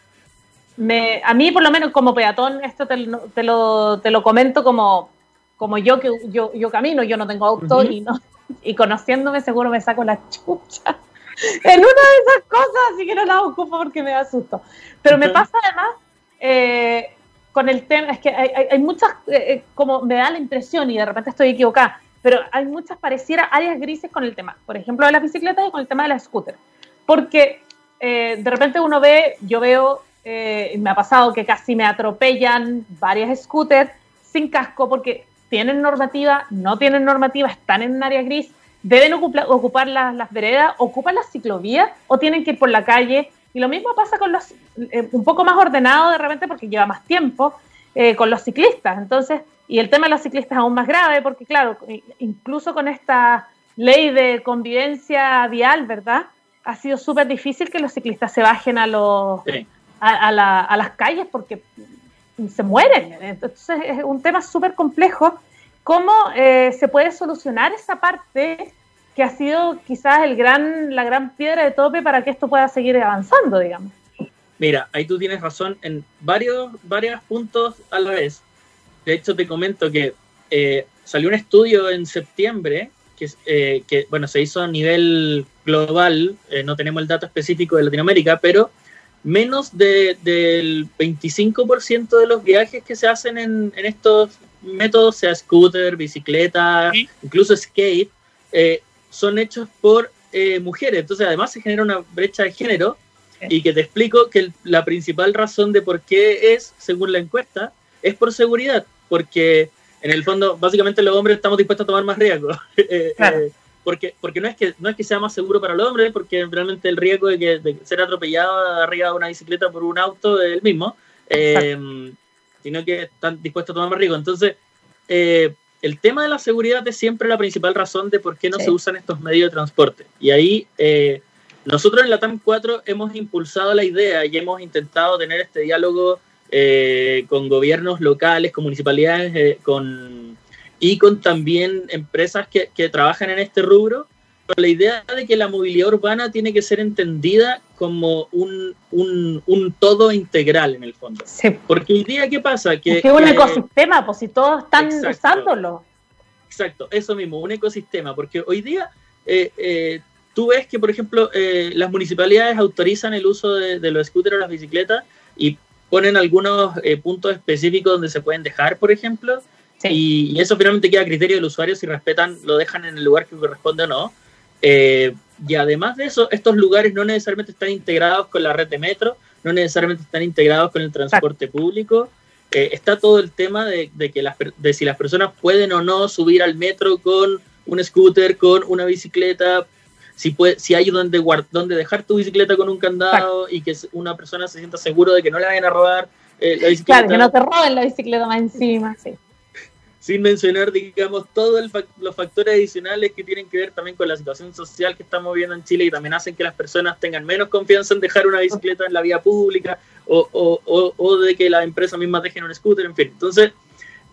me, a mí por lo menos como peatón, esto te, te, lo, te lo comento como, como yo que yo, yo camino, yo no tengo auto y, no, y conociéndome seguro me saco la chucha en una de esas cosas, así que no la ocupo porque me da susto. Pero me pasa además... Eh, con el tema, es que hay, muchas, eh, eh, como me da la impresión, y de repente estoy equivocada, pero hay muchas pareciera áreas grises con el tema, por ejemplo, de las bicicletas y con el tema de las scooters. Porque eh, de repente uno ve, yo veo, me ha pasado que casi me atropellan varias scooters sin casco porque tienen normativa, no tienen normativa, están en un área gris, deben ocupar, las veredas, ocupan las ciclovías o tienen que ir por la calle y lo mismo pasa con los, eh, un poco más ordenado de repente porque lleva más tiempo, eh, con los ciclistas. Entonces, y el tema de los ciclistas es aún más grave porque, claro, incluso con esta ley de convivencia vial, ¿verdad? Ha sido súper difícil que los ciclistas se bajen a, los, a, las calles porque se mueren. Entonces, es un tema súper complejo. ¿Cómo eh, se puede solucionar esa parte que ha sido quizás el gran, la gran piedra de tope para que esto pueda seguir avanzando, digamos. Mira, ahí tú tienes razón en varios, varios puntos a la vez. De hecho, te comento que eh, salió un estudio en septiembre que, eh, que, bueno, se hizo a nivel global, eh, no tenemos el dato específico de Latinoamérica, pero menos de, del 25% de los viajes que se hacen en, en, estos métodos, sea scooter, bicicleta, incluso skate, eh, son hechos por eh, mujeres. Entonces, además se genera una brecha de género y que te explico que la principal razón de por qué es, según la encuesta, es por seguridad, porque en el fondo, básicamente los hombres estamos dispuestos a tomar más riesgo. Eh, eh, porque, porque no, es que, no es que sea más seguro para los hombres, porque realmente el riesgo de, que, de ser atropellado arriba de una bicicleta por un auto es el mismo. em, sino que están dispuestos a tomar más riesgo. Entonces, eh, el tema de la seguridad es siempre la principal razón de por qué no se usan estos medios de transporte. Y ahí eh, nosotros en la TAM 4 hemos impulsado la idea y hemos intentado tener este diálogo eh, con gobiernos locales, con municipalidades con, y con también empresas que, que trabajan en este rubro la idea de que la movilidad urbana tiene que ser entendida como un, un, todo integral en el fondo. Porque hoy día, ¿qué pasa? Que, es un ecosistema, pues si todos están usándolo. Exacto, eso mismo, un ecosistema, porque hoy día eh, eh, tú ves que, por ejemplo, eh, las municipalidades autorizan el uso de, los scooters o las bicicletas y ponen algunos puntos específicos donde se pueden dejar, por ejemplo, y, y, eso finalmente queda a criterio del usuario si respetan, lo dejan en el lugar que corresponde o no. Eh, y además de eso, estos lugares no necesariamente están integrados con la red de metro, no necesariamente están integrados con el transporte público. Eh, está todo el tema de, que las, de si las personas pueden o no subir al metro con un scooter, con una bicicleta, si, puede, si hay donde, donde dejar tu bicicleta con un candado y que una persona se sienta seguro de que no le vayan a robar eh, la bicicleta. Claro, que no te roben la bicicleta más encima, sí sin mencionar, digamos, todos los factores adicionales que tienen que ver también con la situación social que estamos viendo en Chile y también hacen que las personas tengan menos confianza en dejar una bicicleta en la vía pública o, de que las empresas mismas dejen un scooter, en fin. Entonces,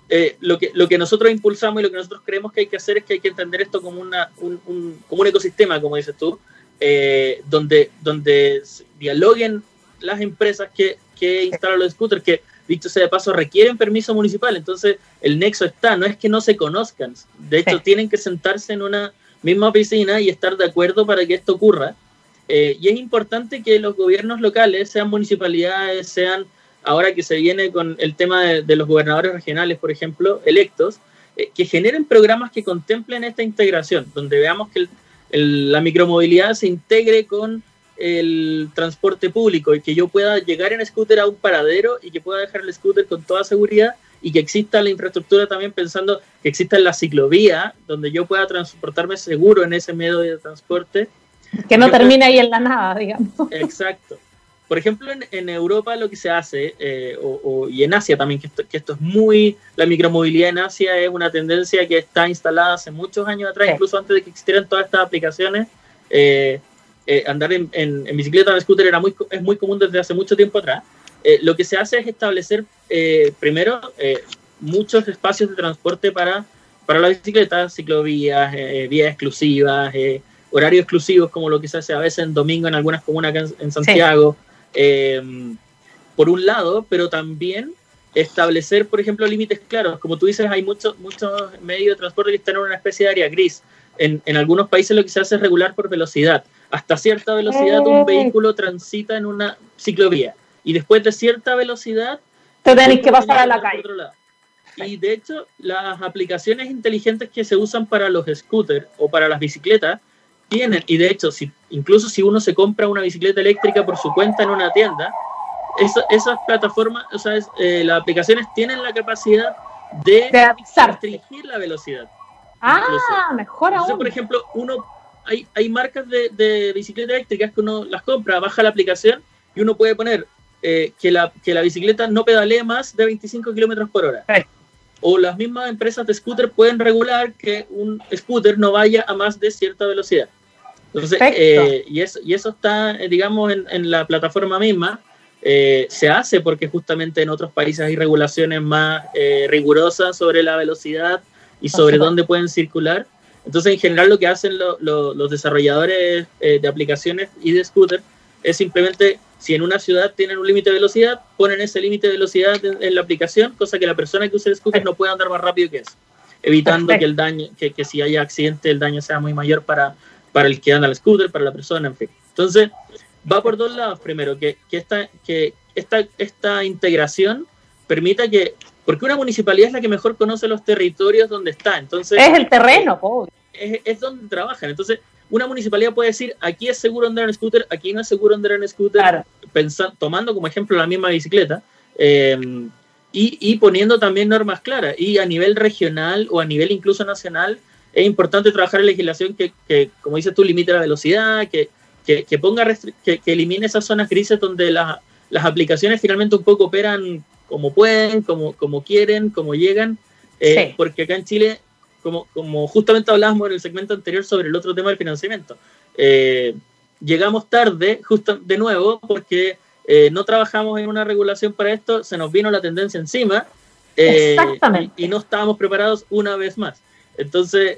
eh, lo, que, lo que nosotros impulsamos y lo que nosotros creemos que hay que hacer es que hay que entender esto como, una, un, como un ecosistema, como dices tú, eh, donde, donde dialoguen las empresas que, que instalan los scooters, que dicho sea de paso, requieren permiso municipal. Entonces, el nexo está, no es que no se conozcan. De hecho, tienen que sentarse en una misma oficina y estar de acuerdo para que esto ocurra. Eh, y es importante que los gobiernos locales, sean municipalidades, sean, ahora que se viene con el tema de, los gobernadores regionales, por ejemplo, electos, eh, que generen programas que contemplen esta integración, donde veamos que la micromovilidad se integre con el transporte público y que yo pueda llegar en scooter a un paradero y que pueda dejar el scooter con toda seguridad y que exista la infraestructura también pensando que exista la ciclovía donde yo pueda transportarme seguro en ese medio de transporte. Que no termine ahí en la nada, digamos. Exacto. Por ejemplo, en, Europa lo que se hace, eh, o, y en Asia también, que esto, que esto, es muy, la micromovilidad en Asia es una tendencia que está instalada hace muchos años atrás, incluso antes de que existieran todas estas aplicaciones. Eh, eh, andar en, en, bicicleta o en scooter era muy, es muy común desde hace mucho tiempo atrás. Eh, lo que se hace es establecer eh, primero muchos espacios de transporte para, para la bicicleta, ciclovías, vías exclusivas, horarios exclusivos como lo que se hace a veces en domingo en algunas comunas en, en Santiago. por un lado, pero también establecer, por ejemplo, límites claros. Como tú dices, hay muchos muchos medios de transporte que están en una especie de área gris. En, en, algunos países lo que se hace es regular por velocidad hasta cierta velocidad un eh. vehículo transita en una ciclovía y después de cierta velocidad te tenés que pasar a la calle. Y de hecho, las aplicaciones inteligentes que se usan para los scooters o para las bicicletas tienen, y de hecho, si, incluso si uno se compra una bicicleta eléctrica por su cuenta en una tienda, esas plataformas, o sea, eh, las aplicaciones tienen la capacidad de, restringir la velocidad. Ah, mejor aún. por ejemplo, uno hay, hay marcas de, de bicicletas eléctricas que uno las compra, baja la aplicación y uno puede poner eh, que, la, que la bicicleta no pedalee más de 25 kilómetros por hora. O las mismas empresas de scooter pueden regular que un scooter no vaya a más de cierta velocidad. Entonces, eh, y, eso, y eso está, eh, digamos, en, en la plataforma misma. se hace porque justamente en otros países hay regulaciones más rigurosas sobre la velocidad y sobre dónde pueden circular. Entonces, en general, lo que hacen los desarrolladores eh, de aplicaciones y de scooter es simplemente, si en una ciudad tienen un límite de velocidad, ponen ese límite de velocidad en, la aplicación, cosa que la persona que usa el scooter no pueda andar más rápido que eso, evitando que el daño, que, que, si haya accidente, el daño sea muy mayor para, para el que anda el scooter, para la persona, en fin. Entonces, va por dos lados. Primero, que, que, esta, que esta, esta integración permita que porque una municipalidad es la que mejor conoce los territorios donde está. Entonces, es el terreno, pobre. Es, donde trabajan. Entonces, una municipalidad puede decir, aquí es seguro andar en scooter, aquí no es seguro andar en scooter, pensando, tomando como ejemplo la misma bicicleta, em, y, poniendo también normas claras. Y a nivel regional o a nivel incluso nacional, es importante trabajar en legislación que, como dices tú, limite la velocidad, que, que, ponga que, elimine esas zonas grises donde la, las aplicaciones finalmente un poco operan como pueden, como, como quieren, como llegan, eh, porque acá en Chile, como, como justamente hablábamos en el segmento anterior sobre el otro tema del financiamiento, eh, llegamos tarde, justo de nuevo, porque eh, no trabajamos en una regulación para esto, se nos vino la tendencia encima y, y, no estábamos preparados una vez más. Entonces,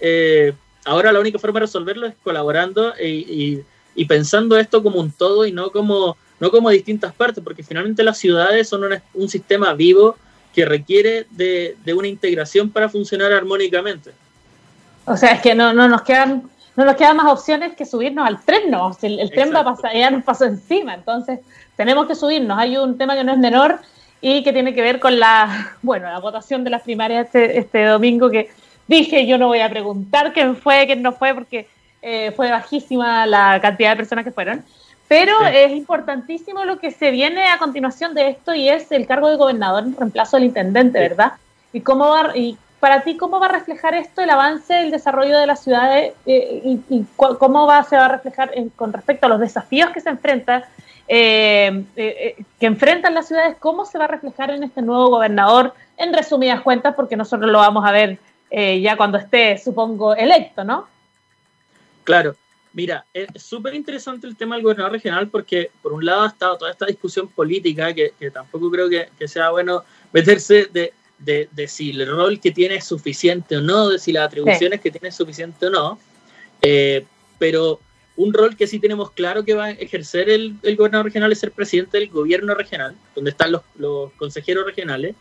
ahora la única forma de resolverlo es colaborando y, y, pensando esto como un todo y no como, no como distintas partes, porque finalmente las ciudades son un sistema vivo que requiere de, de, una integración para funcionar armónicamente. O sea, es que no, no nos quedan no nos quedan más opciones que subirnos al tren, no, el, tren va a pasar, ya nos pasó encima, entonces tenemos que subirnos. Hay un tema que no es menor y que tiene que ver con la, bueno, la votación de las primarias este, este domingo que dije yo no voy a preguntar quién fue, quién no fue, porque eh, fue bajísima la cantidad de personas que fueron. Pero es importantísimo lo que se viene a continuación de esto y es el cargo de gobernador en reemplazo del intendente, ¿verdad? Y cómo va, y para ti, ¿cómo va a reflejar esto el avance, el desarrollo de las ciudades eh, y, cómo va, se va a reflejar con respecto a los desafíos que se enfrentan, eh, que enfrentan las ciudades, cómo se va a reflejar en este nuevo gobernador, en resumidas cuentas, porque nosotros lo vamos a ver eh, ya cuando esté, supongo, electo, ¿no? Claro. Mira, es súper interesante el tema del gobernador regional porque, por un lado, ha estado toda esta discusión política que, tampoco creo que, sea bueno meterse de, de, si el rol que tiene es suficiente o no, de si las atribuciones que tiene es suficiente o no. Eh, pero un rol que sí tenemos claro que va a ejercer el, el, gobernador regional es ser presidente del gobierno regional, donde están los, los consejeros regionales.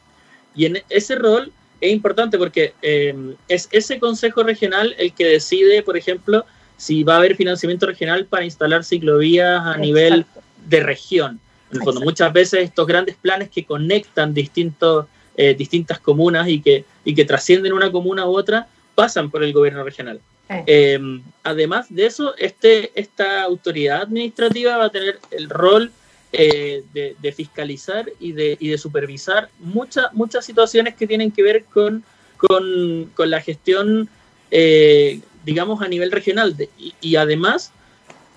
Y en ese rol es importante porque eh, es ese consejo regional el que decide, por ejemplo, si va a haber financiamiento regional para instalar ciclovías a nivel de región. En el muchas veces estos grandes planes que conectan distintos, eh, distintas comunas y que, y que trascienden una comuna u otra pasan por el gobierno regional. Eh, además de eso, este, esta autoridad administrativa va a tener el rol eh, de, fiscalizar y de, y de supervisar muchas muchas situaciones que tienen que ver con, con, la gestión, eh, digamos, a nivel regional. y, además,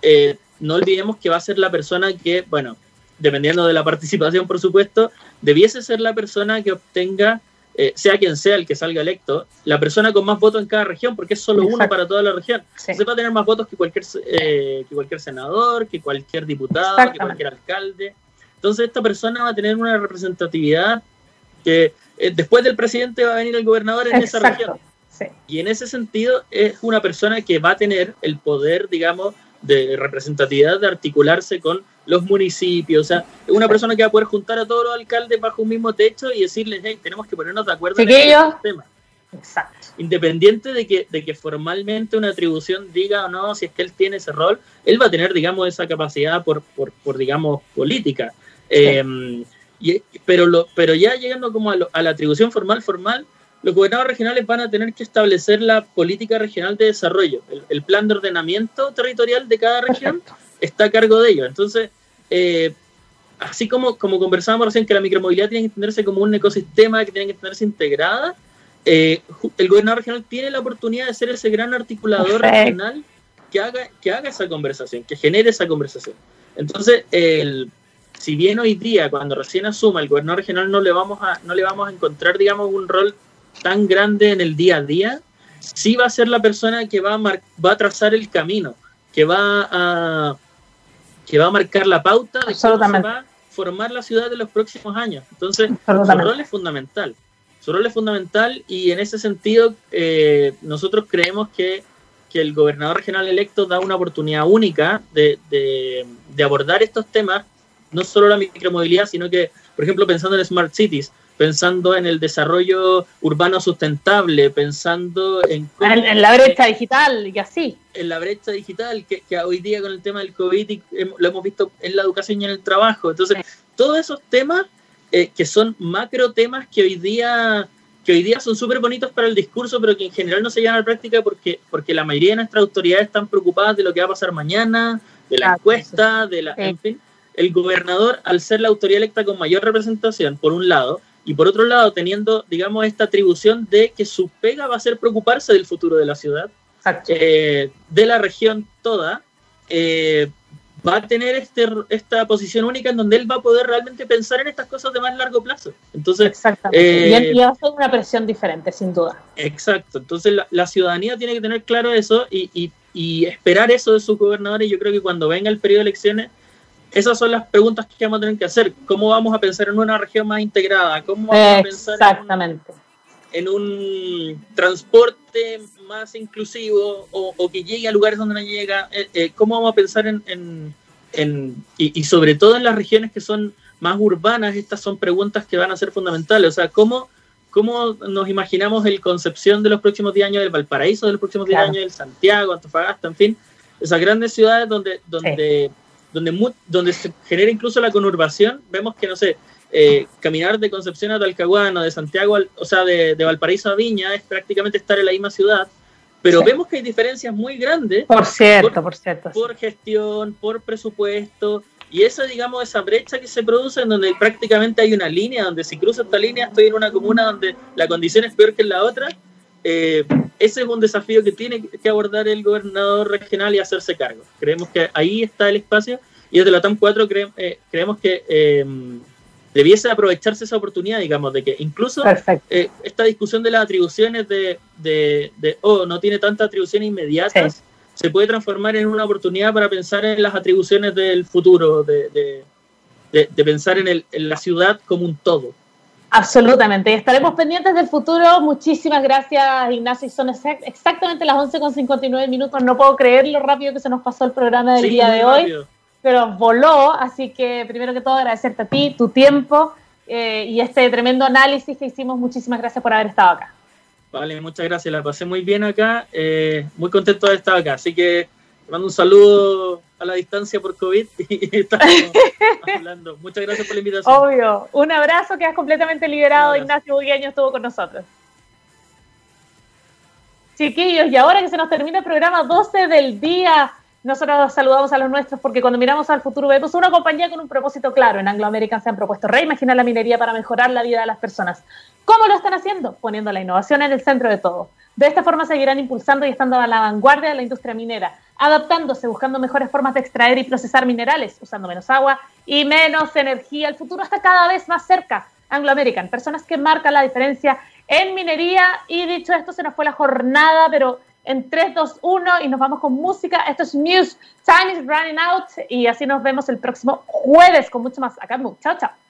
eh, no olvidemos que va a ser la persona que, bueno, dependiendo de la participación, por supuesto, debiese ser la persona que obtenga eh, sea quien sea el que salga electo, la persona con más votos en cada región, porque es solo uno para toda la región. Se va a tener más votos que cualquier, eh, que cualquier senador, que cualquier diputado, que cualquier alcalde. Entonces esta persona va a tener una representatividad que eh, después del presidente va a venir el gobernador en esa región. Y en ese sentido es una persona que va a tener el poder, digamos, de representatividad de articularse con los municipios, o sea, una persona que va a poder juntar a todos los alcaldes bajo un mismo techo y decirles, hey, tenemos que ponernos de acuerdo en este tema. Exacto. Independiente de que, de que formalmente una atribución diga o no, si es que él tiene ese rol, él va a tener, digamos, esa capacidad por, por, por digamos, política. Em, y, pero, lo, pero ya llegando como a, a la atribución formal, formal, los gobernadores regionales van a tener que establecer la política regional de desarrollo. El, plan de ordenamiento territorial de cada región está a cargo de ellos. Entonces, eh, así como, como conversábamos recién que la micromovilidad tiene que entenderse como un ecosistema que tiene que tenerse integrada, eh, el gobernador regional tiene la oportunidad de ser ese gran articulador regional que haga, que haga esa conversación, que genere esa conversación. Entonces, el, si bien hoy día, cuando recién asuma el gobernador regional, no le vamos a, no le vamos a encontrar, digamos, un rol tan grande en el día a día, sí va a ser la persona que va a, va a trazar el camino, que va a, que va a marcar la pauta de cómo se va a formar la ciudad de los próximos años. Entonces, su rol es fundamental. Su rol es fundamental y en ese sentido eh, nosotros creemos que, que, el gobernador regional electo da una oportunidad única de, de, de abordar estos temas, no solo la micromovilidad, sino que, por ejemplo, pensando en Smart Cities, pensando en el desarrollo urbano sustentable, pensando en... en, la brecha digital y así. En la brecha digital, que, hoy día con el tema del COVID lo hemos visto en la educación y en el trabajo. Entonces, todos esos temas eh, que son macro temas que hoy día que hoy día son súper bonitos para el discurso, pero que en general no se llevan a la práctica porque, porque la mayoría de nuestras autoridades están preocupadas de lo que va a pasar mañana, de la encuesta, de la... En fin, el gobernador, al ser la autoridad electa con mayor representación, por un lado, y por otro lado teniendo, digamos, esta atribución de que su pega va a ser preocuparse del futuro de la ciudad, eh, de la región toda, eh, va a tener este, esta posición única en donde él va a poder realmente pensar en estas cosas de más largo plazo. Entonces, Exactamente. y, va a ser una presión diferente, sin duda. Exacto. Entonces, la, ciudadanía tiene que tener claro eso y, y, esperar eso de sus gobernadores. Yo creo que cuando venga el periodo de elecciones, esas son las preguntas que vamos a tener que hacer. ¿Cómo vamos a pensar en una región más integrada? ¿Cómo vamos a pensar Exactamente. En, un, transporte más inclusivo o, que llegue a lugares donde no llega? Eh, eh, ¿Cómo vamos a pensar en... en, y, sobre todo en las regiones que son más urbanas, estas son preguntas que van a ser fundamentales. O sea, ¿cómo, cómo nos imaginamos el Concepción de los próximos 10 años, del Valparaíso de los próximos 10 años, del Santiago, Antofagasta, en fin? Esas grandes ciudades donde, donde donde, donde se genera incluso la conurbación, vemos que, no sé, eh, caminar de Concepción a Talcahuano, de Santiago, o sea, de, Valparaíso a Viña, es prácticamente estar en la misma ciudad, pero vemos que hay diferencias muy grandes. Por cierto, por, cierto. Por gestión, por presupuesto, y esa, digamos, esa brecha que se produce en donde prácticamente hay una línea, donde si cruzo esta línea estoy en una comuna donde la condición es peor que en la otra, eh, ese es un desafío que tiene que abordar el gobernador regional y hacerse cargo. Creemos que ahí está el espacio y desde la TAM 4 eh, creemos que eh, debiese aprovecharse esa oportunidad, digamos, de que incluso esta discusión de las atribuciones de, de, de, oh, no tiene tantas atribuciones inmediatas, se puede transformar en una oportunidad para pensar en las atribuciones del futuro, de, pensar en, el, en la ciudad como un todo. Absolutamente. Estaremos pendientes del futuro. Muchísimas gracias, Ignacio. Son exactamente las 11.59 minutos. No puedo creer lo rápido que se nos pasó el programa del día de hoy, pero voló. Así que, primero que todo, agradecerte a ti, tu tiempo eh, y este tremendo análisis que hicimos. Muchísimas gracias por haber estado acá. Vale, muchas gracias. La pasé muy bien acá. Eh, muy contento de estar acá. Así que mando un saludo a la distancia por COVID y estamos hablando. Muchas gracias por la invitación. Obvio. Un abrazo, quedas completamente liberado. Ignacio Bugueño estuvo con nosotros. Chiquillos, y ahora que se nos termina el programa 12 del día, nosotros saludamos a los nuestros porque cuando miramos al futuro vemos una compañía con un propósito claro. En Anglo American se han propuesto reimaginar la minería para mejorar la vida de las personas. ¿Cómo lo están haciendo? Poniendo la innovación en el centro de todo. De esta forma seguirán impulsando y estando a la vanguardia de la industria minera, adaptándose, buscando mejores formas de extraer y procesar minerales, usando menos agua y menos energía. El futuro está cada vez más cerca. Anglo American, personas que marcan la diferencia en minería. Y dicho esto, se nos fue la jornada, pero en 3, 2, 1 y nos vamos con música. Esto es News. Time is running out y así nos vemos el próximo jueves con mucho más acá. Chao, chao.